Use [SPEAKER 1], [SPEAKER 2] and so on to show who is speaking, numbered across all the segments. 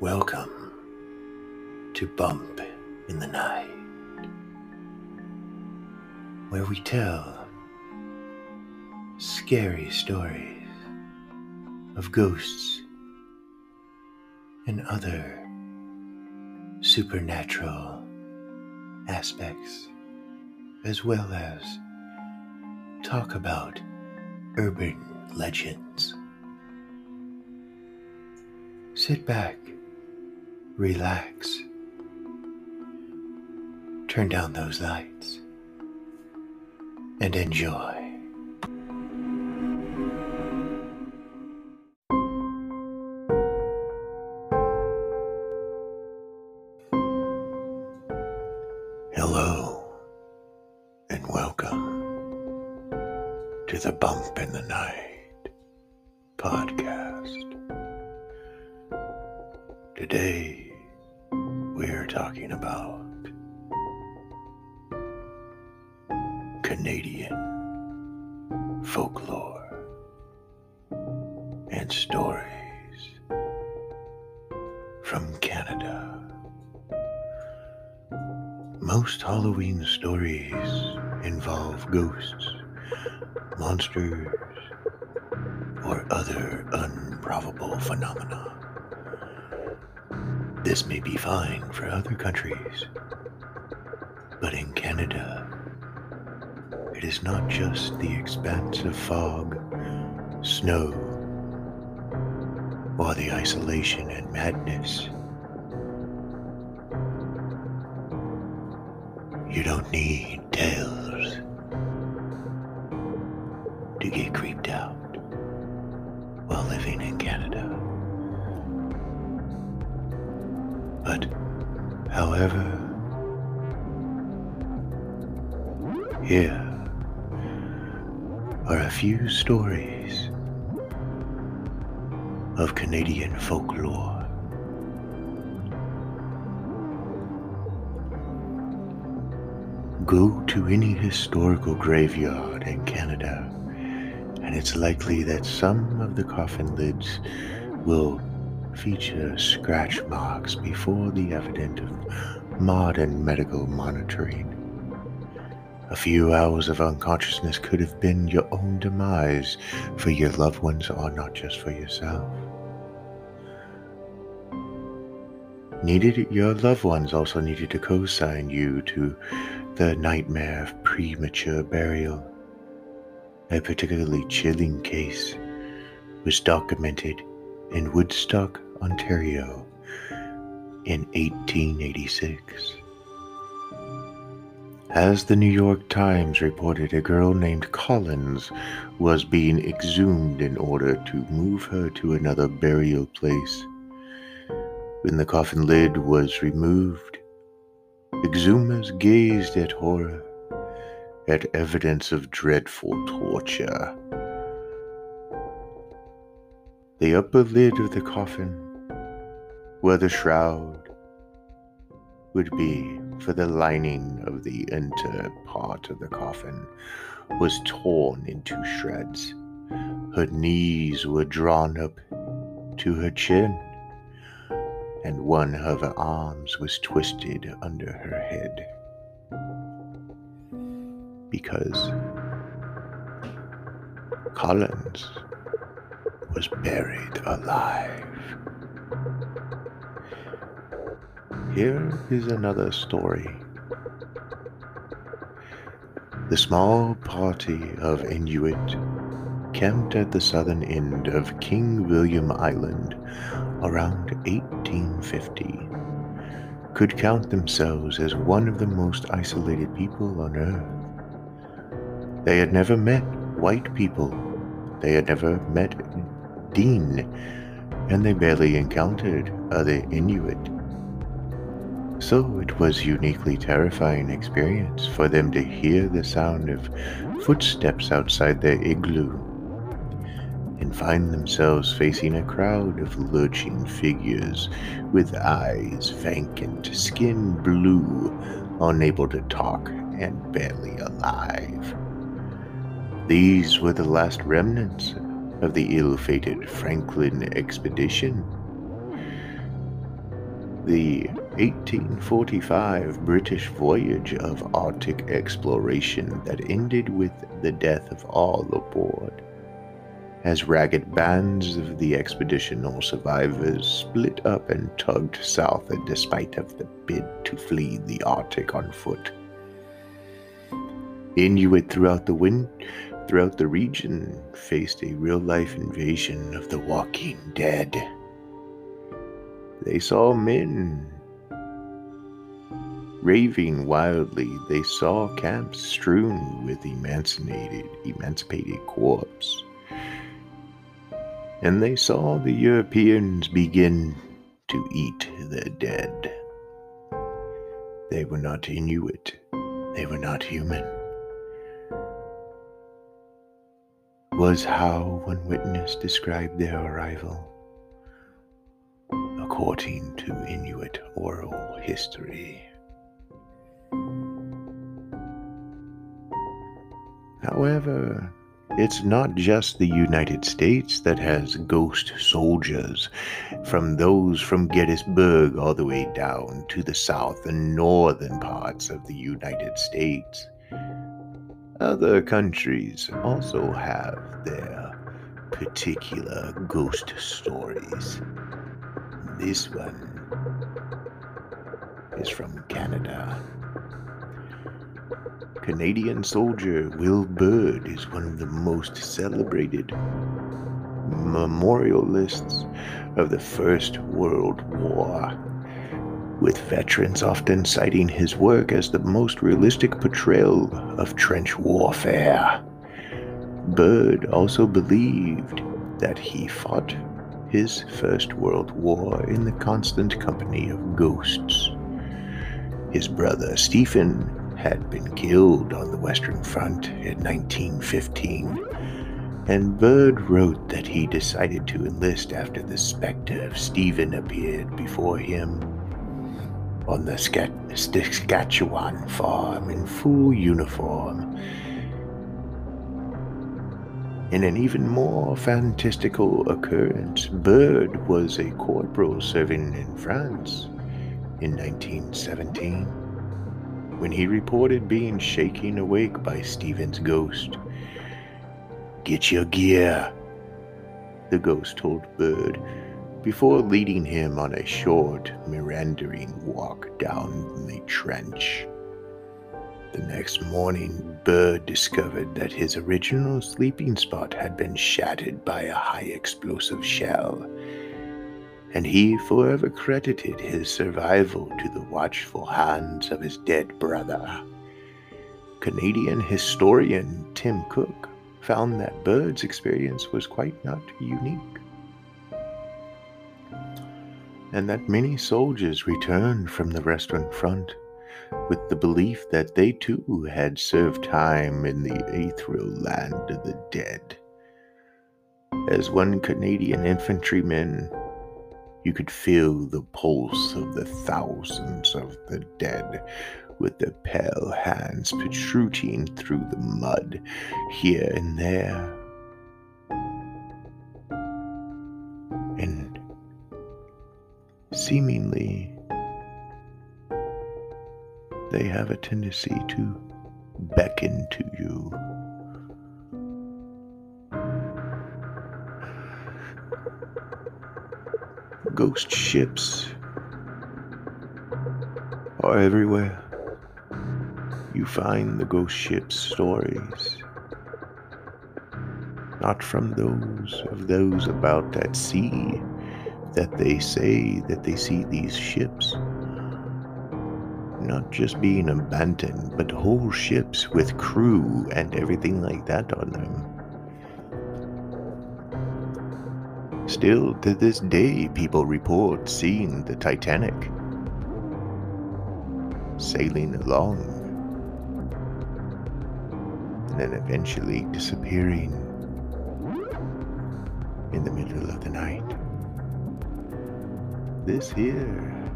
[SPEAKER 1] Welcome to Bump in the Night, where we tell scary stories of ghosts and other supernatural aspects, as well as talk about urban legends. Sit back, relax, turn down those lights, and enjoy. Canadian folklore and stories from Canada. Most Halloween stories involve ghosts, monsters, or other improbable phenomena. This may be fine for other countries, but in Canada, it is not just the expanse of fog, snow, or the isolation and madness. You don't need tales few stories of Canadian folklore. Go to any historical graveyard in Canada, and it's likely that some of the coffin lids will feature scratch marks before the advent of modern medical monitoring. A few hours of unconsciousness could have been your own demise for your loved ones or not just for yourself. Needed your loved ones also needed to co-sign you to the nightmare of premature burial. A particularly chilling case was documented in Woodstock, Ontario in 1886. As the New York Times reported, a girl named Collins was being exhumed in order to move her to another burial place. When the coffin lid was removed, exhumers gazed at horror, at evidence of dreadful torture. The upper lid of the coffin, where the shroud would be for the lining of the inner part of the coffin, was torn into shreds. Her knees were drawn up to her chin, and one of her arms was twisted under her head. Because Collins was buried alive. Here is another story. The small party of Inuit camped at the southern end of King William Island around 1850 could count themselves as one of the most isolated people on earth. They had never met white people. They had never met Dene, and they barely encountered other Inuit. So it was uniquely terrifying experience for them to hear the sound of footsteps outside their igloo and find themselves facing a crowd of lurching figures with eyes vacant, skin blue, unable to talk, and barely alive. These were the last remnants of the ill fated Franklin expedition. the 1845 British voyage of Arctic exploration that ended with the death of all aboard. As ragged bands of the expeditional survivors split up and tugged south in despite of the bid to flee the Arctic on foot. Inuit throughout the wind throughout the region faced a real-life invasion of the walking dead. They saw men raving wildly. They saw camps strewn with emancipated, emancipated corpses. And they saw the Europeans begin to eat the dead. They were not Inuit. They were not human. Was how one witness described their arrival according to Inuit oral history. However, it's not just the United States that has ghost soldiers, from those from Gettysburg all the way down to the south and northern parts of the United States. Other countries also have their particular ghost stories. This one is from Canada. Canadian soldier Will Bird is one of the most celebrated memorialists of the First World War, with veterans often citing his work as the most realistic portrayal of trench warfare. Bird also believed that he fought his First World War in the constant company of ghosts. His brother Stephen had been killed on the Western Front in 1915, and Bird wrote that he decided to enlist after the specter of Stephen appeared before him on the Saskatchewan farm in full uniform. In an even more fantastical occurrence, Bird was a corporal serving in France in 1917 when he reported being shaken awake by Stephen's ghost. Get your gear, the ghost told Bird before leading him on a short, meandering walk down the trench. The next morning, Bird discovered that his original sleeping spot had been shattered by a high explosive shell, and he forever credited his survival to the watchful hands of his dead brother. Canadian historian Tim Cook found that Bird's experience was quite not unique, and that many soldiers returned from the Western Front with the belief that they too had served time in the ethereal land of the dead. As one Canadian infantryman, you could feel the pulse of the thousands of the dead, with their pale hands protruding through the mud here and there. And seemingly they have a tendency to beckon to you. Ghost ships are everywhere. You find the ghost ship stories, not from those of those about at sea that they say that they see these ships not just being abandoned, but whole ships with crew and everything like that on them. Still, to this day, people report seeing the Titanic sailing along and then eventually disappearing in the middle of the night. This here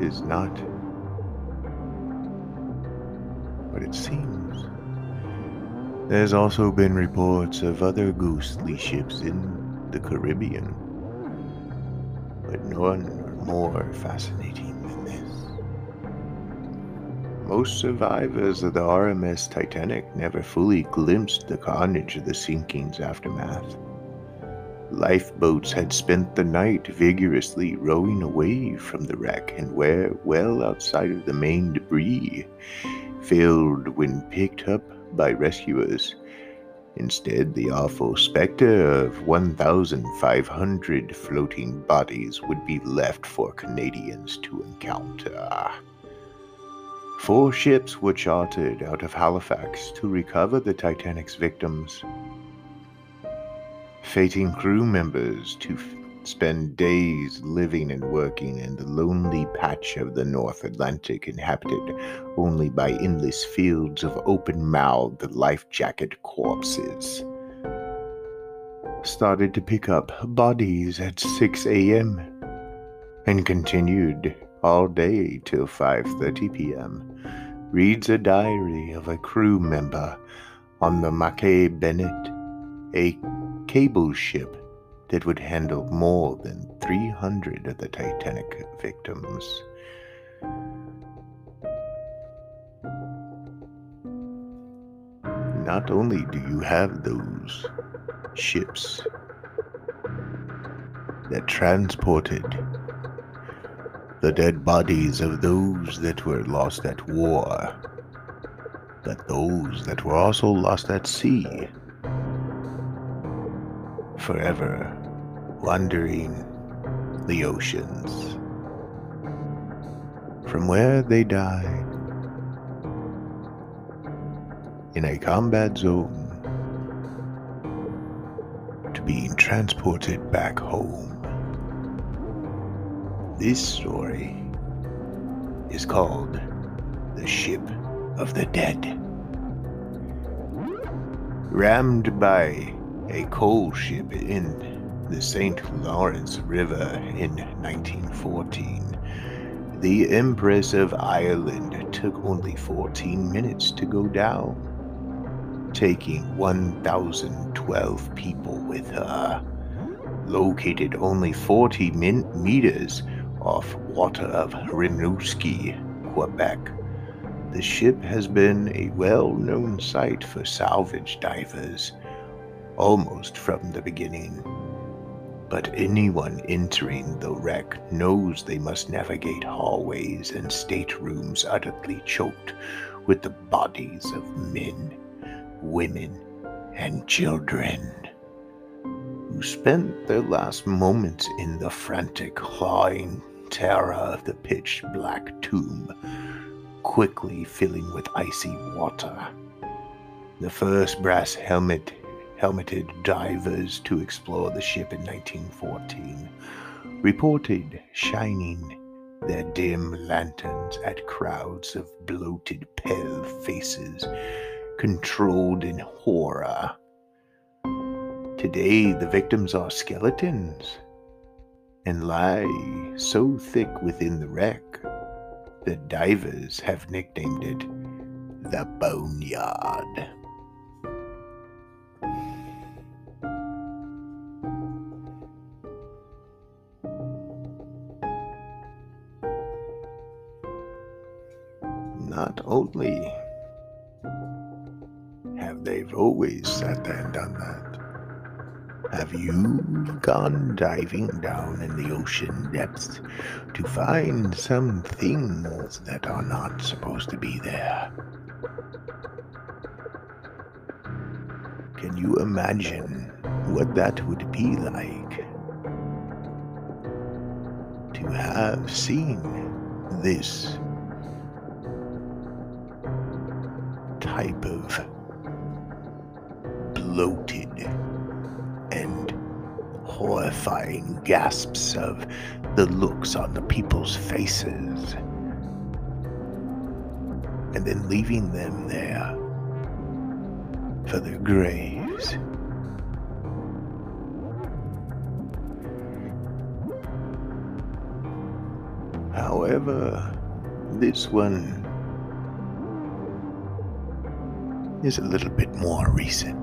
[SPEAKER 1] is not what it seems. There's also been reports of other ghostly ships in the Caribbean. But none are more fascinating than this. Most survivors of the RMS Titanic never fully glimpsed the carnage of the sinking's aftermath. Lifeboats had spent the night vigorously rowing away from the wreck and were well outside of the main debris, failed when picked up by rescuers. Instead, the awful specter of 1,500 floating bodies would be left for Canadians to encounter. Four ships were chartered out of Halifax to recover the Titanic's victims fating crew members to spend days living and working in the lonely patch of the North Atlantic inhabited only by endless fields of open mouthed life jacket corpses. Started to pick up bodies at 6 a.m. and continued all day till 5:30 p.m. Reads a diary of a crew member on the Mackay Bennett, a cable ship that would handle more than 300 of the Titanic victims. Not only do you have those ships that transported the dead bodies of those that were lost at war, but those that were also lost at sea forever wandering the oceans. From where they died in a combat zone to being transported back home. This story is called The Ship of the Dead. Rammed by a coal ship in the St. Lawrence River in 1914. The Empress of Ireland took only 14 minutes to go down, taking 1,012 people with her. Located only 40 min- meters off water of Rimouski, Quebec, the ship has been a well known site for salvage divers almost from the beginning. But anyone entering the wreck knows they must navigate hallways and staterooms utterly choked with the bodies of men, women, and children who spent their last moments in the frantic, clawing terror of the pitch black tomb, quickly filling with icy water. The first brass helmet helmeted divers to explore the ship in 1914 reported shining their dim lanterns at crowds of bloated, pale faces, controlled in horror. Today, the victims are skeletons and lie so thick within the wreck that divers have nicknamed it the Boneyard. Not only have they always sat there and done that, have you gone diving down in the ocean depths to find some things that are not supposed to be there? Can you imagine what that would be like? To have seen this type of bloated and horrifying gasps of the looks on the people's faces, and then leaving them there for their graves. However, this one is a little bit more recent.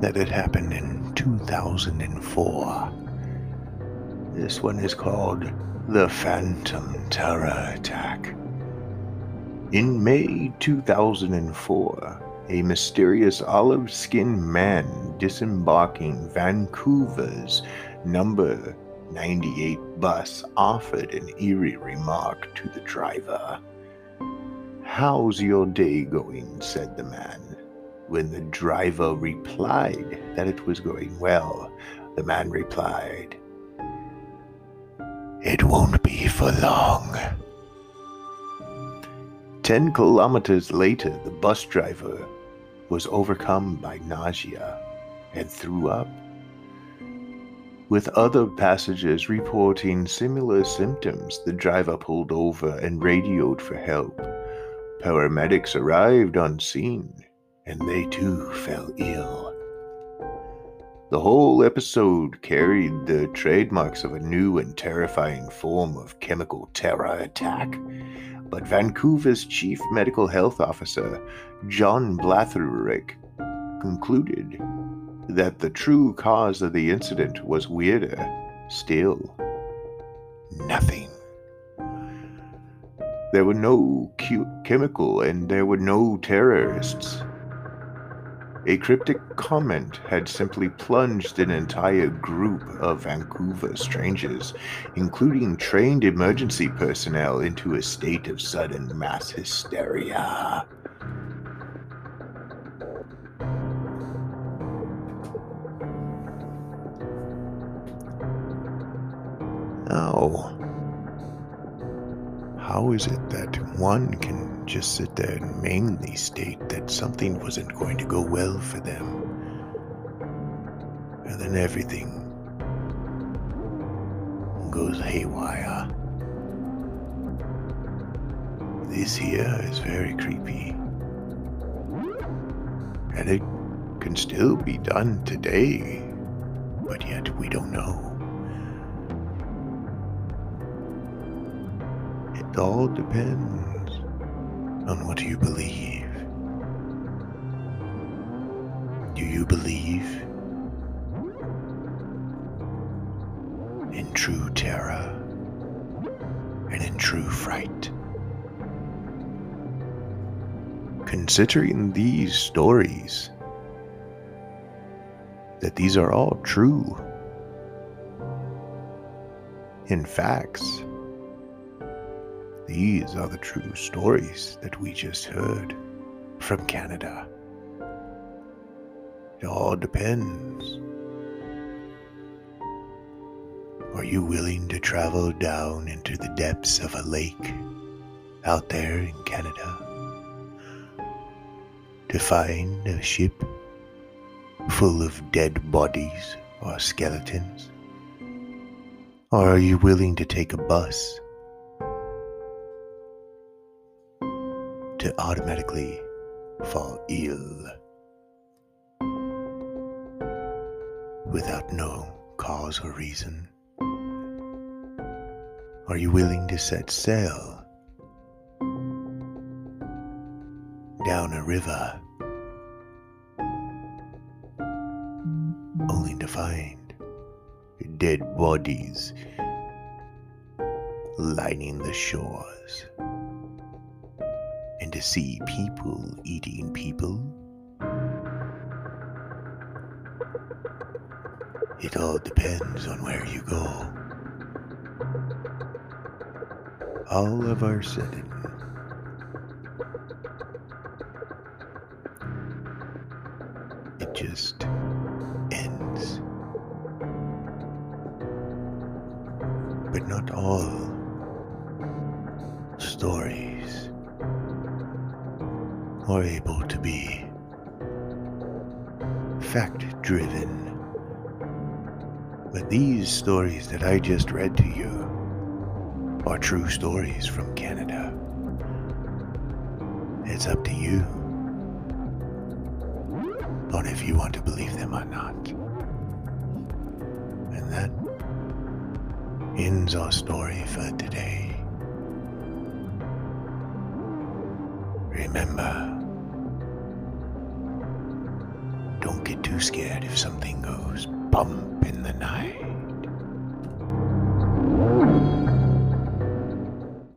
[SPEAKER 1] that it happened in 2004. This one is called the Phantom Terror Attack. In May 2004, a mysterious olive skinned man disembarking Vancouver's number 98 bus offered an eerie remark to the driver. How's your day going? said the man. When the driver replied that it was going well, the man replied, It won't be for long. Ten kilometers later, the bus driver was overcome by nausea and threw up. With other passengers reporting similar symptoms, the driver pulled over and radioed for help. Paramedics arrived on scene, and they too fell ill. The whole episode carried the trademarks of a new and terrifying form of chemical terror attack but Vancouver's chief medical health officer, John Blatherwick, concluded that the true cause of the incident was weirder still. Nothing. There were no chemical and there were no terrorists. A cryptic comment had simply plunged an entire group of Vancouver strangers, including trained emergency personnel, into a state of sudden mass hysteria. How is it that one can just sit there and mainly state that something wasn't going to go well for them. And then everything goes haywire. This here is very creepy. And it can still be done today, but yet we don't know. It all depends on what you believe. Do you believe in true terror and in true fright? Considering these stories, that these are all true. In facts, these are the true stories that we just heard from Canada. It all depends. Are you willing to travel down into the depths of a lake out there in Canada to find a ship full of dead bodies or skeletons? Or are you willing to take a bus to automatically fall ill without no cause or reason? Are you willing to set sail down a river only to find dead bodies lining the shores? And to see people eating people. It all depends on where you go. All of our sudden, it just ends. But not all stories are able to be fact driven. But these stories that I just read to you are true stories from Canada. It's up to you on if you want to believe them or not. And that ends our story for today. Remember, too scared if something goes bump in the night.